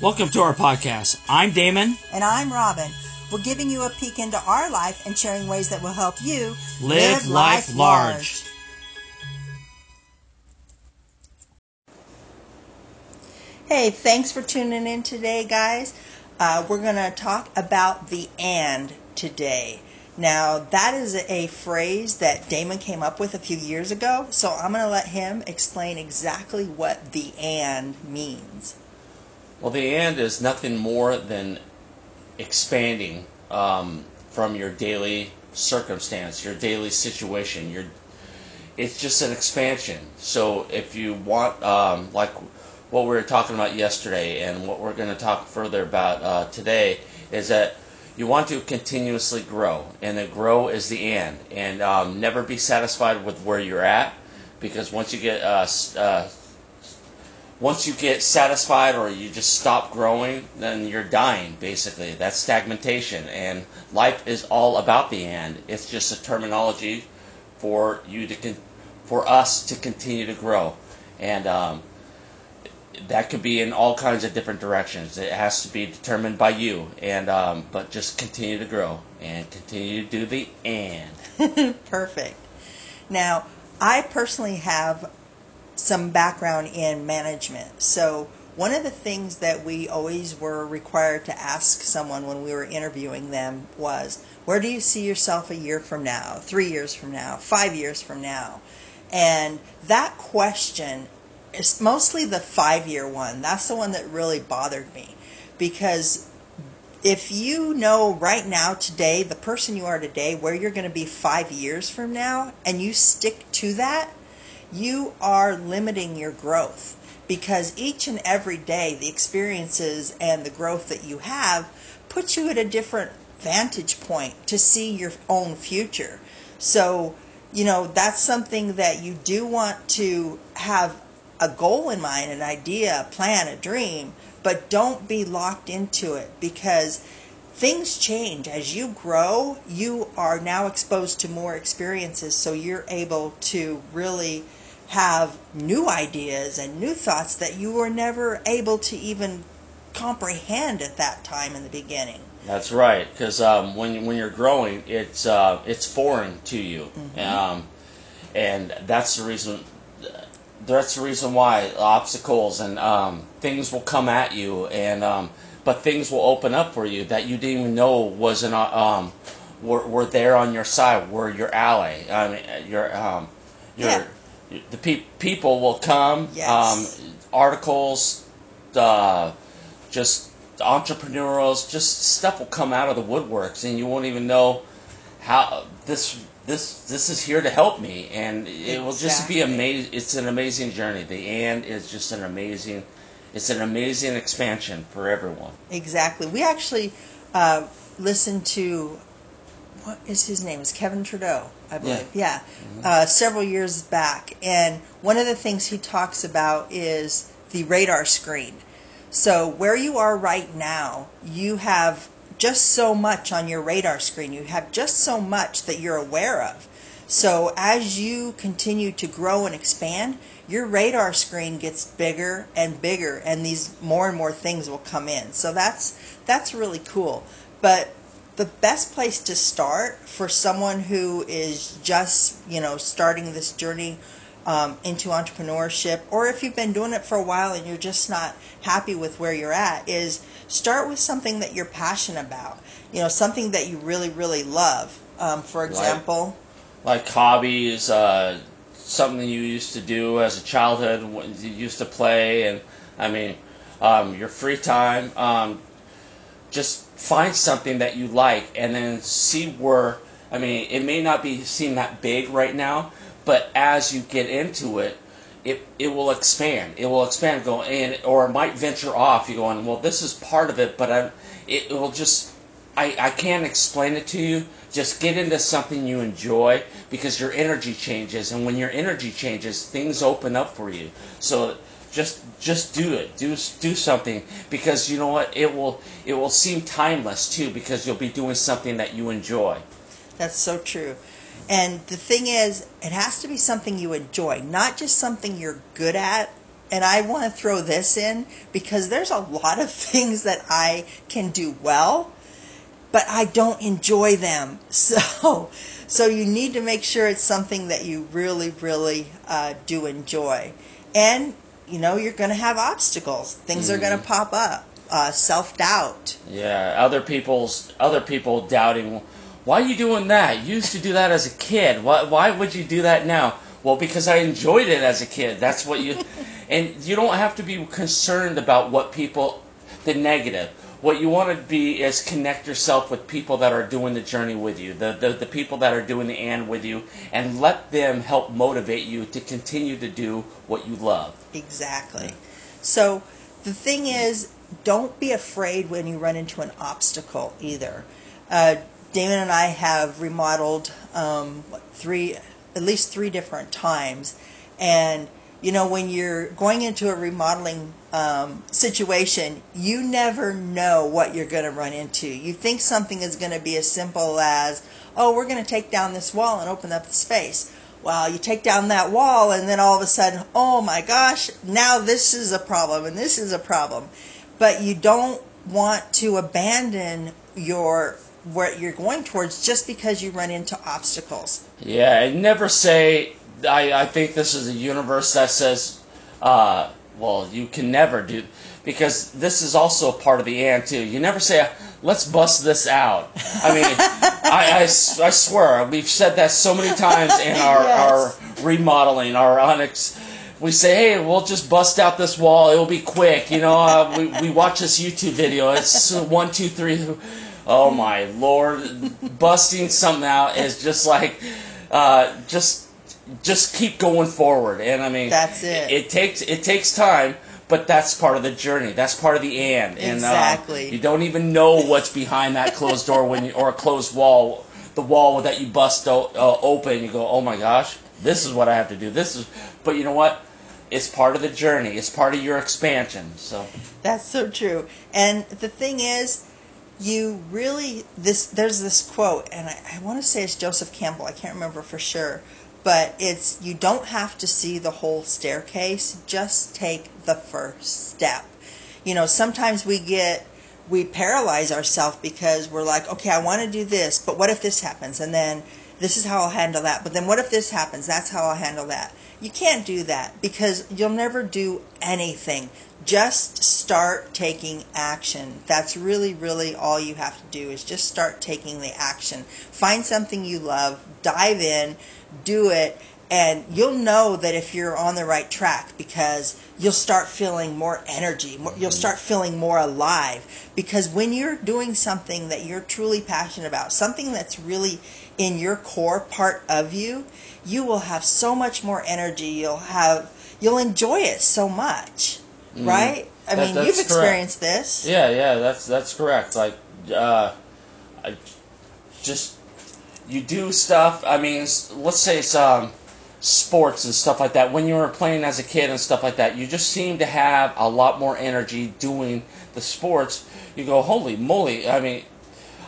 Welcome to our podcast. I'm Damon. And I'm Robin. We're giving you a peek into our life and sharing ways that will help you Live life large. Hey, thanks for tuning in today, guys. Uh, we're going to talk about the and today. Now, that is a phrase that Damon came up with a few years ago, so I'm going to let him explain exactly what the and means. Well, the and is nothing more than expanding um, from your daily circumstance, your daily situation. Your it's just an expansion. So if you want, um, like what we were talking about yesterday, and what we're going to talk further about uh, today, is that you want to continuously grow, and the grow is the end, and um, never be satisfied with where you're at, because once you get uh, uh, once you get satisfied or you just stop growing, then you're dying. Basically, that's stagnation, and life is all about the and. It's just a terminology for you to con- for us to continue to grow, and um, that could be in all kinds of different directions. It has to be determined by you, and um, but just continue to grow and continue to do the and. Perfect. Now, I personally have some background in management, so one of the things that we always were required to ask someone when we were interviewing them was, "Where do you see yourself a year from now? Three years from now? Five years from now?" And that question is mostly the five year one. That's the one that really bothered me because if you know right now, today, the person you are today, where you're going to be five years from now, and you stick to that, you are limiting your growth because each and every day, the experiences and the growth that you have puts you at a different vantage point to see your own future. So, you know, that's something that you do want to have a goal in mind, an idea, a plan, a dream, but don't be locked into it because things change. As you grow, you are now exposed to more experiences, so you're able to really have new ideas and new thoughts that you were never able to even comprehend at that time in the beginning. That's right, because um, when when you're growing, it's uh, it's foreign to you, mm-hmm. um, and that's the reason that's the reason why obstacles and um, things will come at you, and um, but things will open up for you that you didn't even know wasn't uh, um, were, were there on your side, were your ally. I mean, your um, your yeah. The pe- people will come. Yes. Um, articles, uh, just entrepreneurs, just stuff will come out of the woodworks, and you won't even know how this this this is here to help me, and it will just be amazing. It's an amazing journey. The and is just an amazing. It's an amazing expansion for everyone. Exactly. We actually uh, listened to what is his name? Is Kevin Trudeau, I believe. Yeah. yeah. Mm-hmm. Uh, several years back, and one of the things he talks about is the radar screen. So where you are right now, you have just so much on your radar screen. You have just so much that you're aware of. So as you continue to grow and expand, your radar screen gets bigger and bigger and these more and more things will come in. So that's that's really cool. But the best place to start for someone who is just, you know, starting this journey um, into entrepreneurship, or if you've been doing it for a while and you're just not happy with where you're at, is start with something that you're passionate about. You know, something that you really, really love. Um, for example, like, like hobbies, uh, something you used to do as a childhood, you used to play, and I mean, um, your free time. Just find something that you like, and then see where. I mean, it may not be seem that big right now, but as you get into it, it, it will expand. It will expand, go and or it might venture off. You going, well, this is part of it, but I, it, it will just. I, I can't explain it to you. Just get into something you enjoy because your energy changes, and when your energy changes, things open up for you. So just just do it. Do do something because you know what? It will it will seem timeless too because you'll be doing something that you enjoy. That's so true. And the thing is, it has to be something you enjoy, not just something you're good at and I want to throw this in because there's a lot of things that I can do well, but I don't enjoy them. So, so you need to make sure it's something that you really, really uh, do enjoy. And, you know, you're going to have obstacles. Things are going to pop up. Uh, Self doubt. Yeah, other people's other people doubting. Why are you doing that? You used to do that as a kid. Why why would you do that now? Well, because I enjoyed it as a kid. That's what you. and you don't have to be concerned about what people, the negative. What you want to be is connect yourself with people that are doing the journey with you, the, the, the people that are doing the and with you, and let them help motivate you to continue to do what you love. Exactly. So the thing is, don't be afraid when you run into an obstacle either. Uh, Damon and I have remodeled um, three, at least three different times, and you know when you're going into a remodeling um, situation, you never know what you're going to run into. You think something is going to be as simple as, oh, we're going to take down this wall and open up the space. Well, you take down that wall, and then all of a sudden, oh my gosh, now this is a problem, and this is a problem but you don't want to abandon your what you're going towards just because you run into obstacles. Yeah, and never say. I, I think this is a universe that says, uh, well, you can never do because this is also a part of the and too. You never say, let's bust this out. I mean, I, I, I, swear we've said that so many times in our, yes. our remodeling, our onyx we say, hey, we'll just bust out this wall. It'll be quick. You know, uh, we, we watch this YouTube video. It's one, two, three. Oh my lord, busting something out is just like, uh, just just keep going forward. And I mean, that's it. it. It takes it takes time, but that's part of the journey. That's part of the and. And uh, exactly. Uh, you don't even know what's behind that closed door when you, or a closed wall. The wall that you bust o- uh, open, you go, oh my gosh, this is what I have to do. This is, but you know what? it's part of the journey. It's part of your expansion. So that's so true. And the thing is, you really this there's this quote, and I, I want to say it's Joseph Campbell. I can't remember for sure, but it's you don't have to see the whole staircase. Just take the first step. You know, sometimes we get we paralyze ourselves because we're like, okay, I want to do this, but what if this happens? And then this is how I'll handle that. But then what if this happens? That's how I'll handle that. You can't do that because you'll never do anything. Just start taking action. That's really, really all you have to do is just start taking the action. Find something you love, dive in, do it, and you'll know that if you're on the right track because you'll start feeling more energy you'll mm-hmm. start feeling more alive because when you're doing something that you're truly passionate about something that's really in your core part of you you will have so much more energy. You'll have you'll enjoy it so much, mm. right? I that, mean, you've experienced correct. this. Yeah, yeah, that's that's correct. Like, uh, I just you do stuff. I mean, let's say it's um, sports and stuff like that. When you were playing as a kid and stuff like that, you just seem to have a lot more energy doing the sports. You go, holy moly! I mean,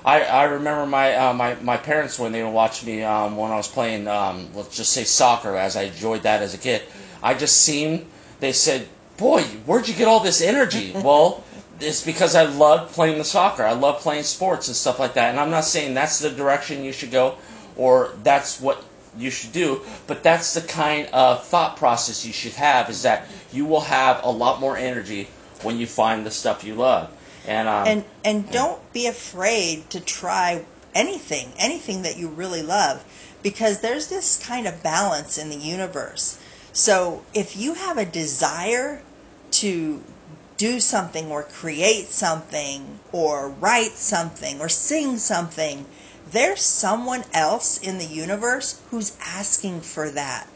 I, I remember my, uh, my my parents when they would watch me um, when I was playing um, let's just say soccer as I enjoyed that as a kid. I just seemed they said, "Boy, where'd you get all this energy?" well, it's because I love playing the soccer. I love playing sports and stuff like that. And I'm not saying that's the direction you should go or that's what you should do, but that's the kind of thought process you should have is that you will have a lot more energy when you find the stuff you love. And um, and and don't be afraid to try anything, anything that you really love, because there's this kind of balance in the universe. So if you have a desire to do something or create something or write something or sing something, there's someone else in the universe who's asking for that.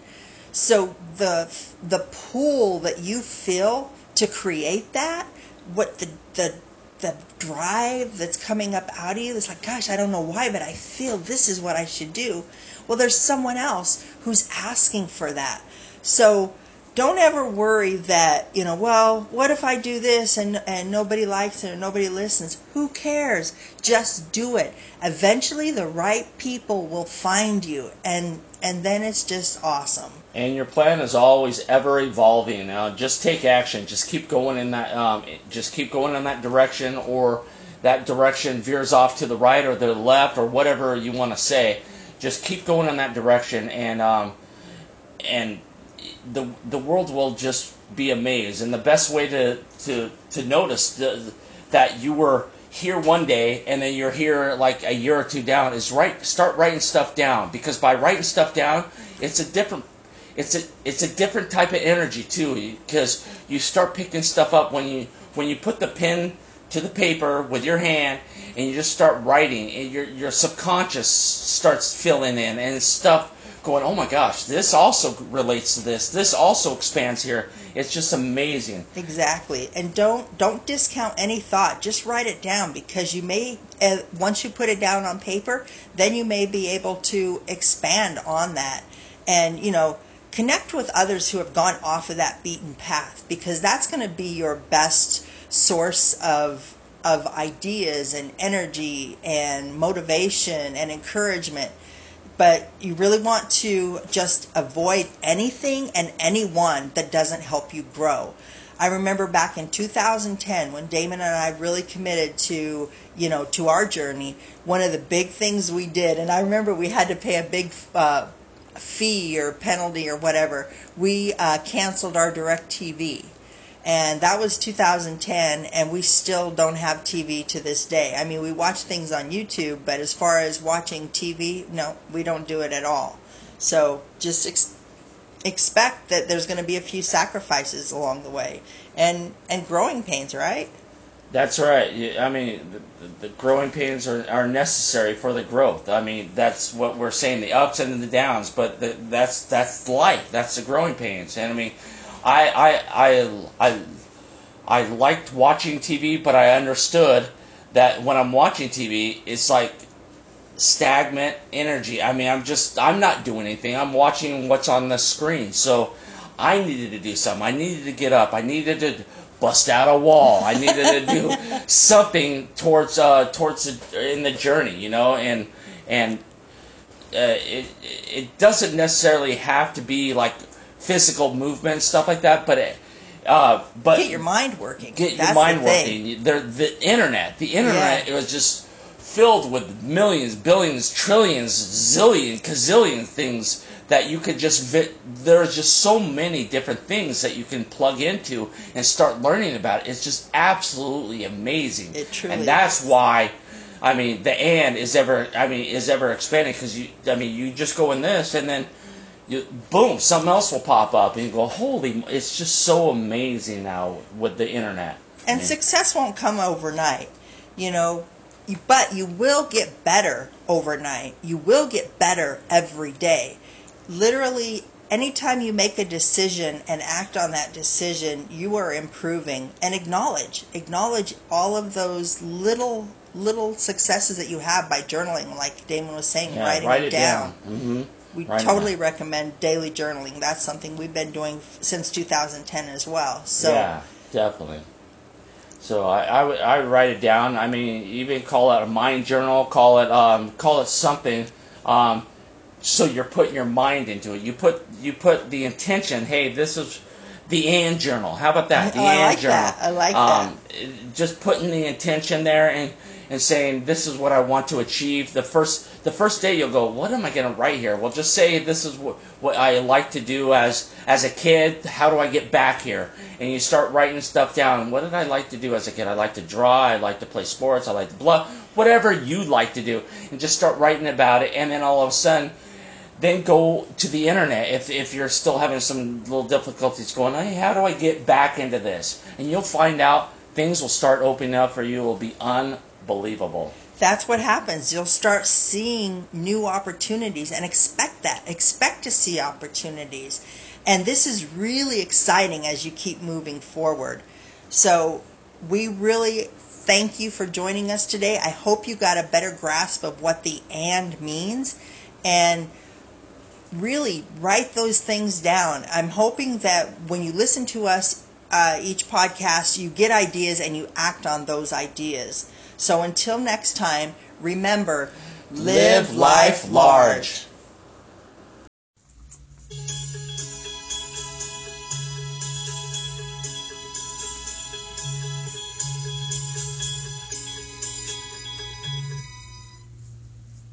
So the the pull that you feel to create that, what the the the drive that's coming up out of you that's like gosh i don't know why but i feel this is what i should do well there's someone else who's asking for that so don't ever worry that you know well what if i do this and and nobody likes it or nobody listens? Who cares? Just do it. Eventually the right people will find you and and then it's just awesome. And your plan is always ever evolving. Now just take action. Just keep going in that um, just keep going in that direction or that direction veers off to the right or the left or whatever you want to say. Just keep going in that direction and um, and the the world will just be amazed. And the best way to to to notice the, that you were here one day and then you're here like a year or two down is write start writing stuff down because by writing stuff down it's a different it's a it's a different type of energy too because you start picking stuff up when you when you put the pen to the paper with your hand and you just start writing and your your subconscious starts filling in and stuff going, oh my gosh, this also relates to this. This also expands here. It's just amazing. Exactly, and don't don't discount any thought. Just write it down because you may uh, once you put it down on paper, then you may be able to expand on that, and you know connect with others who have gone off of that beaten path because that's going to be your best source of of ideas and energy and motivation and encouragement but you really want to just avoid anything and anyone that doesn't help you grow. I remember back in 2010 when Damon and I really committed to, you know, to our journey. One of the big things we did, and I remember we had to pay a big uh, fee or penalty or whatever. We uh, canceled our DirecTV and that was 2010 and we still don't have tv to this day. I mean we watch things on youtube but as far as watching tv no we don't do it at all. So just ex- expect that there's going to be a few sacrifices along the way. And and growing pains right? That's right. I mean the, the growing pains are, are necessary for the growth. I mean that's what we're saying the ups and the downs but the, that's that's life. That's the growing pains. And i mean I, I, I, I, I liked watching TV, but I understood that when I'm watching TV, it's like stagnant energy. I mean, I'm just, I'm not doing anything. I'm watching what's on the screen. So I needed to do something. I needed to get up. I needed to bust out a wall. I needed to do something towards, uh, towards the, in the journey, you know, and, and, uh, it, it doesn't necessarily have to be like physical movement stuff like that. But it, uh, but get your mind working. Get That's your mind the working. The, the internet, the internet, yeah. it was just filled with millions, billions, trillions, zillion, gazillion things that you could just vi- there's just so many different things that you can plug into and start learning about. It's just absolutely amazing. It truly and that's is. why I mean the and is ever I mean is ever expanding because you I mean you just go in this and then you, boom, something else will pop up, and you go, "Holy!" It's just so amazing now with the internet. And I mean, success won't come overnight, you know. But you will get better overnight. You will get better every day. Literally, anytime you make a decision and act on that decision, you are improving. And acknowledge, acknowledge all of those little little successes that you have by journaling, like Damon was saying, yeah, writing write it, down. down. Mm-hmm we right totally now. recommend daily journaling. That's something we've been doing since 2010 as well. So yeah, definitely. So I, I, would, I would write it down. I mean, even call it a mind journal. Call it um, call it something. Um, so you're putting your mind into it. You put you put the intention. Hey, this is the and journal. How about that? The oh, and I like journal. That. I like um, that. Just putting the intention there and and saying this is what I want to achieve. The first the first day you'll go, what am I going to write here? Well, just say this is what what I like to do as as a kid. How do I get back here? And you start writing stuff down. What did I like to do as a kid? I like to draw. I like to play sports. I like to blah, Whatever you like to do, and just start writing about it. And then all of a sudden then go to the internet if, if you're still having some little difficulties going, hey, how do I get back into this? And you'll find out things will start opening up for you. It will be un believable. That's what happens. You'll start seeing new opportunities and expect that. Expect to see opportunities. And this is really exciting as you keep moving forward. So, we really thank you for joining us today. I hope you got a better grasp of what the and means. And really write those things down. I'm hoping that when you listen to us uh, each podcast, you get ideas and you act on those ideas. So until next time, remember Live life large.